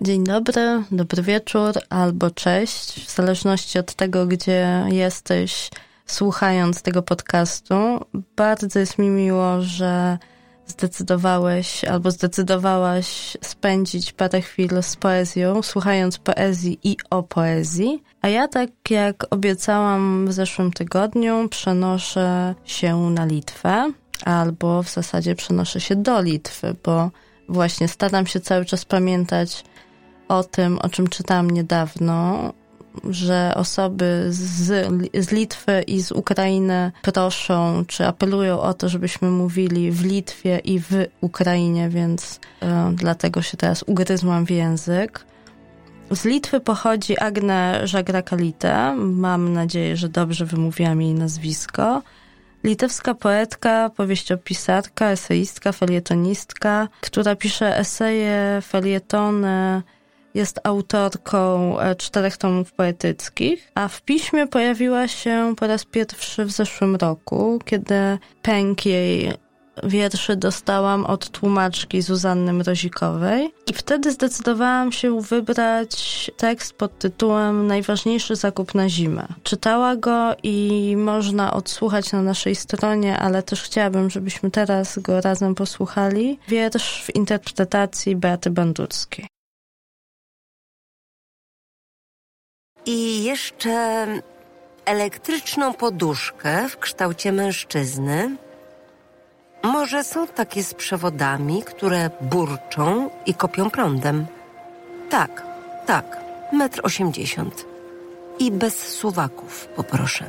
Dzień dobry, dobry wieczór albo cześć, w zależności od tego, gdzie jesteś słuchając tego podcastu. Bardzo jest mi miło, że zdecydowałeś albo zdecydowałaś spędzić parę chwil z poezją, słuchając poezji i o poezji. A ja, tak jak obiecałam w zeszłym tygodniu, przenoszę się na Litwę, albo w zasadzie przenoszę się do Litwy, bo właśnie staram się cały czas pamiętać o tym, o czym czytałam niedawno, że osoby z, z Litwy i z Ukrainy proszą, czy apelują o to, żebyśmy mówili w Litwie i w Ukrainie, więc e, dlatego się teraz ugryzłam w język. Z Litwy pochodzi Agne Żagrakalite. Mam nadzieję, że dobrze wymówiłam jej nazwisko. Litewska poetka, powieściopisarka, eseistka, felietonistka, która pisze eseje, felietony, jest autorką e, czterech tomów poetyckich, a w piśmie pojawiła się po raz pierwszy w zeszłym roku, kiedy pęk jej wierszy dostałam od tłumaczki Zuzanny Mrozikowej i wtedy zdecydowałam się wybrać tekst pod tytułem Najważniejszy zakup na zimę. Czytała go i można odsłuchać na naszej stronie, ale też chciałabym, żebyśmy teraz go razem posłuchali. Wiersz w interpretacji Beaty Bandurskiej. I jeszcze elektryczną poduszkę w kształcie mężczyzny. Może są takie z przewodami, które burczą i kopią prądem. Tak, tak, metr osiemdziesiąt. I bez suwaków, poproszę.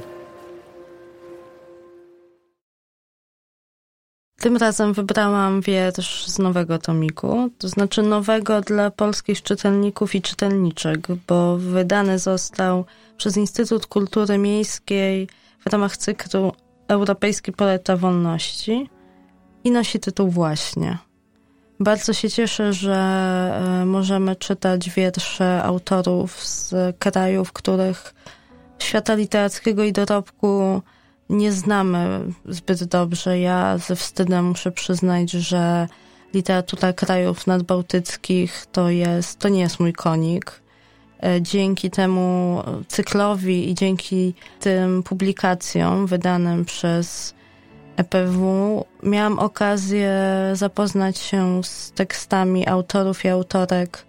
Tym razem wybrałam wiersz z nowego tomiku, to znaczy nowego dla polskich czytelników i czytelniczek, bo wydany został przez Instytut Kultury Miejskiej w ramach cyklu Europejski Poeta Wolności i nosi tytuł Właśnie. Bardzo się cieszę, że e, możemy czytać wiersze autorów z krajów, których świata literackiego i dorobku nie znamy zbyt dobrze. Ja ze wstydem muszę przyznać, że literatura krajów nadbałtyckich to jest, to nie jest mój konik. E, dzięki temu cyklowi i dzięki tym publikacjom wydanym przez EPW miałam okazję zapoznać się z tekstami autorów i autorek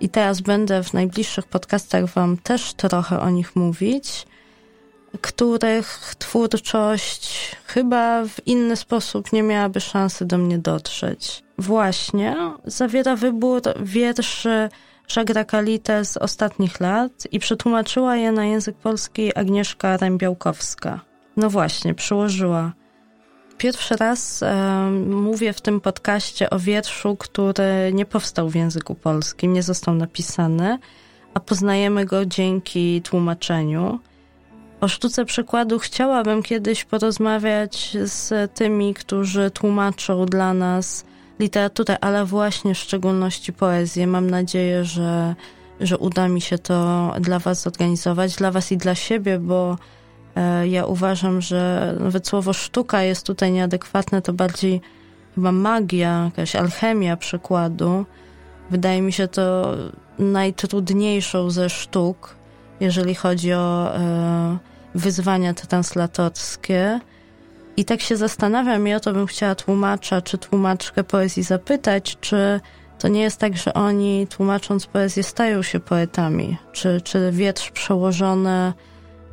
i teraz będę w najbliższych podcastach Wam też trochę o nich mówić których twórczość chyba w inny sposób nie miałaby szansy do mnie dotrzeć. Właśnie zawiera wybór wierszy Żagra Kalite z ostatnich lat i przetłumaczyła je na język polski Agnieszka Rębiałkowska. No właśnie, przyłożyła. Pierwszy raz e, mówię w tym podcaście o wierszu, który nie powstał w języku polskim, nie został napisany, a poznajemy go dzięki tłumaczeniu. O sztuce przykładu chciałabym kiedyś porozmawiać z tymi, którzy tłumaczą dla nas literaturę, ale właśnie w szczególności poezję. Mam nadzieję, że, że uda mi się to dla Was zorganizować, dla Was i dla siebie, bo e, ja uważam, że nawet słowo sztuka jest tutaj nieadekwatne, to bardziej chyba magia, jakaś alchemia przykładu. Wydaje mi się to najtrudniejszą ze sztuk, jeżeli chodzi o e, wyzwania translatorskie. I tak się zastanawiam, i o to bym chciała tłumacza czy tłumaczkę poezji zapytać, czy to nie jest tak, że oni tłumacząc poezję stają się poetami? Czy, czy wiersz przełożony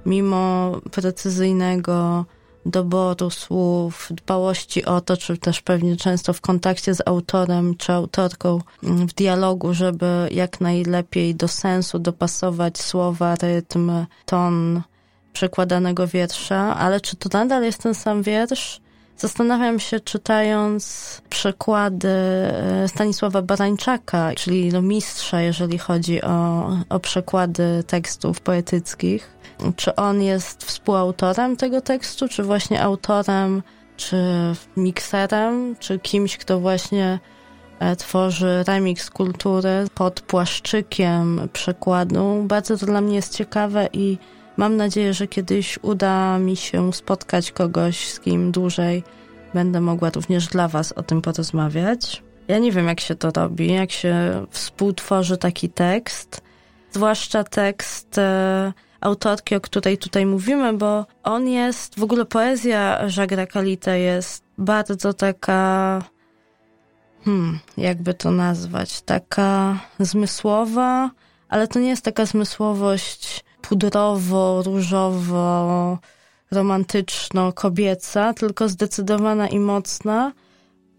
mimo precyzyjnego doboru słów, dbałości o to, czy też pewnie często w kontakcie z autorem czy autorką w dialogu, żeby jak najlepiej do sensu dopasować słowa, rytm, ton, przekładanego wiersza, ale czy to nadal jest ten sam wiersz? Zastanawiam się, czytając przekłady e, Stanisława Barańczaka, czyli no mistrza, jeżeli chodzi o, o przekłady tekstów poetyckich, czy on jest współautorem tego tekstu, czy właśnie autorem, czy mikserem, czy kimś, kto właśnie e, tworzy remix kultury pod płaszczykiem przekładu. Bardzo to dla mnie jest ciekawe i Mam nadzieję, że kiedyś uda mi się spotkać kogoś, z kim dłużej będę mogła również dla Was o tym porozmawiać. Ja nie wiem, jak się to robi, jak się współtworzy taki tekst, zwłaszcza tekst e, autorki, o której tutaj mówimy, bo on jest, w ogóle poezja Jacques'a Kalite jest bardzo taka, hmm, jakby to nazwać, taka zmysłowa, ale to nie jest taka zmysłowość pudrowo, różowo, romantyczno-kobieca, tylko zdecydowana i mocna,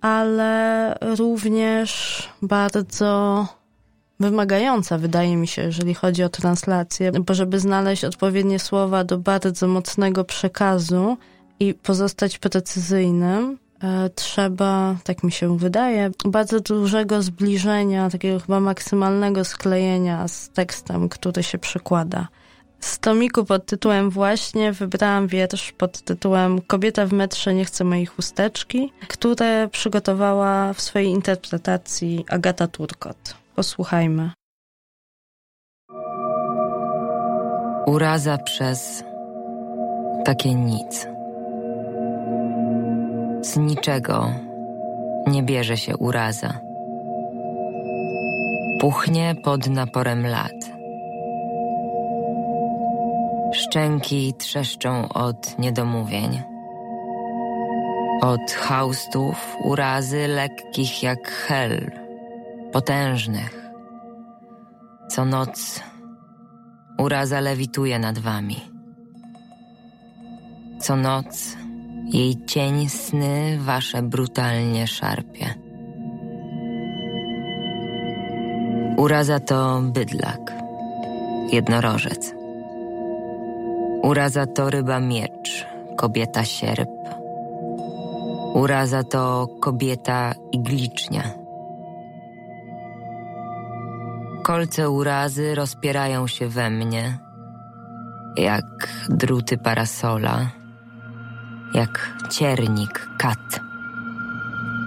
ale również bardzo wymagająca, wydaje mi się, jeżeli chodzi o translację, bo żeby znaleźć odpowiednie słowa do bardzo mocnego przekazu i pozostać precyzyjnym, e, trzeba, tak mi się wydaje, bardzo dużego zbliżenia, takiego chyba maksymalnego sklejenia z tekstem, który się przykłada. Z tomiku pod tytułem właśnie wybrałam wiersz pod tytułem Kobieta w metrze nie chce mojej chusteczki, które przygotowała w swojej interpretacji Agata Turkot. Posłuchajmy. Uraza przez takie nic. Z niczego nie bierze się uraza. Puchnie pod naporem lat Szczęki trzeszczą od niedomówień. Od haustów urazy lekkich jak hel, potężnych. Co noc uraza lewituje nad wami. Co noc jej cień sny wasze brutalnie szarpie. Uraza to bydlak, jednorożec. Uraza to ryba miecz, kobieta sierp. Uraza to kobieta iglicznia. Kolce urazy rozpierają się we mnie, jak druty parasola, jak ciernik kat,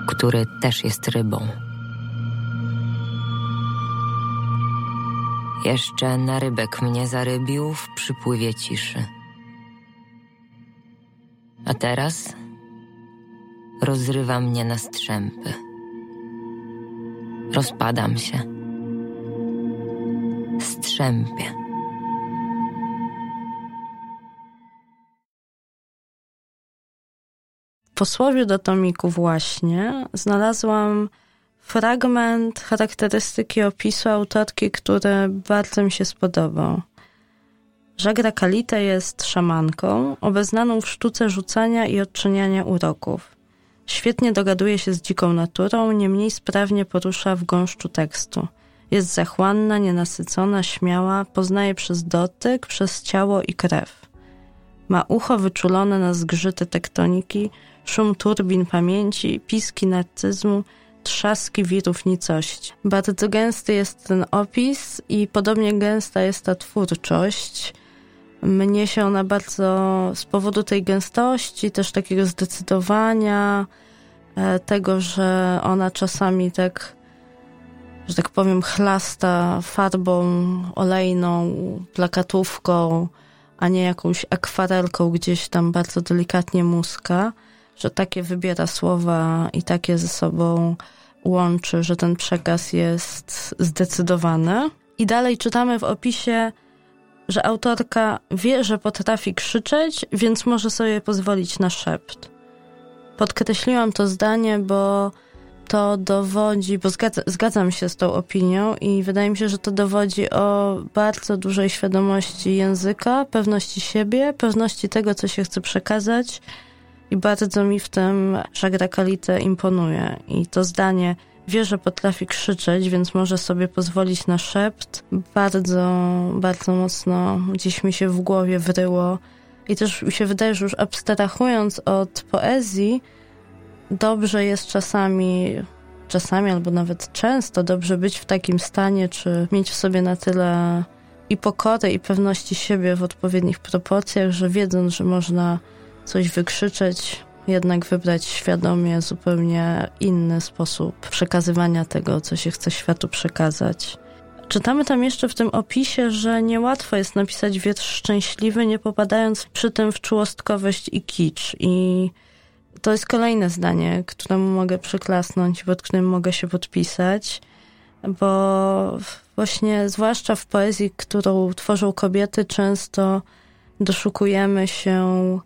który też jest rybą. Jeszcze na rybek mnie zarybił w przypływie ciszy. A teraz rozrywa mnie na strzępy. Rozpadam się. Strzępie. Posłowie do tomiku właśnie znalazłam fragment charakterystyki opisu autorki, który bardzo mi się spodobał. Żagra Kalita jest szamanką, obeznaną w sztuce rzucania i odczyniania uroków. Świetnie dogaduje się z dziką naturą, niemniej sprawnie porusza w gąszczu tekstu. Jest zachłanna, nienasycona, śmiała, poznaje przez dotyk, przez ciało i krew. Ma ucho wyczulone na zgrzyty tektoniki, szum turbin pamięci, piski narcyzmu, trzaski wirów nicości. Bardzo gęsty jest ten opis i podobnie gęsta jest ta twórczość. Mnie się ona bardzo z powodu tej gęstości, też takiego zdecydowania, e, tego, że ona czasami tak, że tak powiem, chlasta farbą olejną, plakatówką, a nie jakąś akwarelką gdzieś tam bardzo delikatnie muska że takie wybiera słowa i takie ze sobą łączy, że ten przekaz jest zdecydowany. I dalej czytamy w opisie, że autorka wie, że potrafi krzyczeć, więc może sobie pozwolić na szept. Podkreśliłam to zdanie, bo to dowodzi, bo zgadza, zgadzam się z tą opinią i wydaje mi się, że to dowodzi o bardzo dużej świadomości języka, pewności siebie, pewności tego, co się chce przekazać i bardzo mi w tym Żagra Kalite imponuje. I to zdanie wie, że potrafi krzyczeć, więc może sobie pozwolić na szept. Bardzo, bardzo mocno gdzieś mi się w głowie wryło. I też mi się wydaje, że już abstrahując od poezji, dobrze jest czasami, czasami albo nawet często dobrze być w takim stanie, czy mieć w sobie na tyle i pokory, i pewności siebie w odpowiednich proporcjach, że wiedząc, że można coś wykrzyczeć, jednak wybrać świadomie zupełnie inny sposób przekazywania tego, co się chce światu przekazać. Czytamy tam jeszcze w tym opisie, że niełatwo jest napisać wiersz szczęśliwy, nie popadając przy tym w czułostkowość i kicz. I to jest kolejne zdanie, któremu mogę przyklasnąć, pod którym mogę się podpisać, bo właśnie, zwłaszcza w poezji, którą tworzą kobiety, często doszukujemy się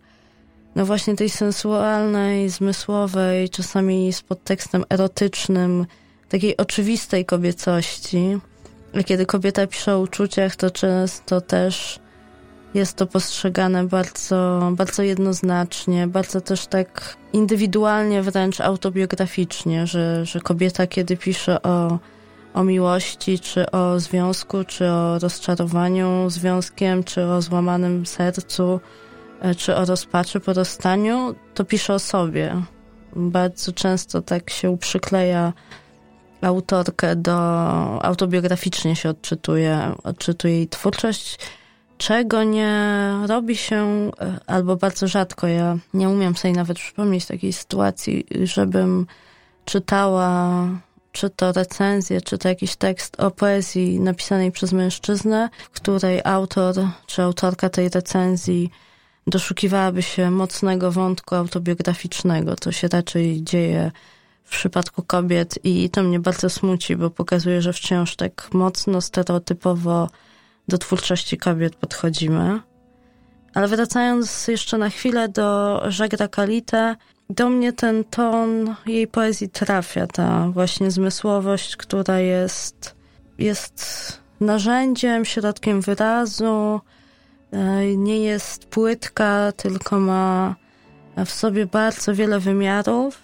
no właśnie tej sensualnej, zmysłowej, czasami z podtekstem erotycznym, takiej oczywistej kobiecości. Kiedy kobieta pisze o uczuciach, to często też jest to postrzegane bardzo, bardzo jednoznacznie, bardzo też tak indywidualnie, wręcz autobiograficznie, że, że kobieta, kiedy pisze o, o miłości, czy o związku, czy o rozczarowaniu związkiem, czy o złamanym sercu, czy o rozpaczy po rozstaniu, to pisze o sobie. Bardzo często tak się przykleja autorkę do autobiograficznie się odczytuje, odczytuje jej twórczość, czego nie robi się, e, albo bardzo rzadko. Ja nie umiem sobie nawet przypomnieć takiej sytuacji, żebym czytała czy to recenzję, czy to jakiś tekst o poezji napisanej przez mężczyznę, w której autor czy autorka tej recenzji doszukiwałaby się mocnego wątku autobiograficznego. To się raczej dzieje w przypadku kobiet i to mnie bardzo smuci, bo pokazuje, że wciąż tak mocno stereotypowo do twórczości kobiet podchodzimy. Ale wracając jeszcze na chwilę do Żagra Kalite, do mnie ten ton jej poezji trafia, ta właśnie zmysłowość, która jest, jest narzędziem, środkiem wyrazu, nie jest płytka, tylko ma w sobie bardzo wiele wymiarów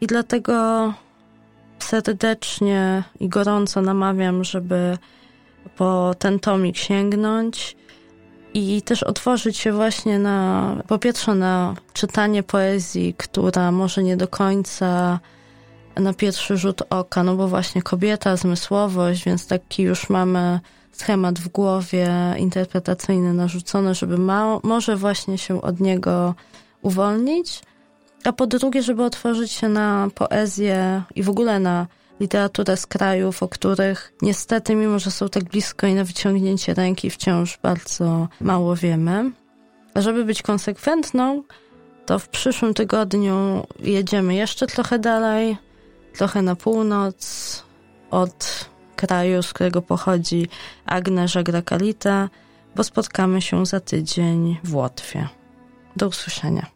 i dlatego serdecznie i gorąco namawiam, żeby po ten tomik sięgnąć i też otworzyć się właśnie na, po pierwsze na czytanie poezji, która może nie do końca na pierwszy rzut oka, no bo właśnie kobieta, zmysłowość, więc taki już mamy schemat w głowie interpretacyjny narzucony, żeby ma, może właśnie się od niego uwolnić, a po drugie, żeby otworzyć się na poezję i w ogóle na literaturę z krajów, o których niestety, mimo że są tak blisko i na wyciągnięcie ręki, wciąż bardzo mało wiemy. A żeby być konsekwentną, to w przyszłym tygodniu jedziemy jeszcze trochę dalej, trochę na północ od kraju, z którego pochodzi Agnes Grakalita, bo spotkamy się za tydzień w Łotwie. Do usłyszenia.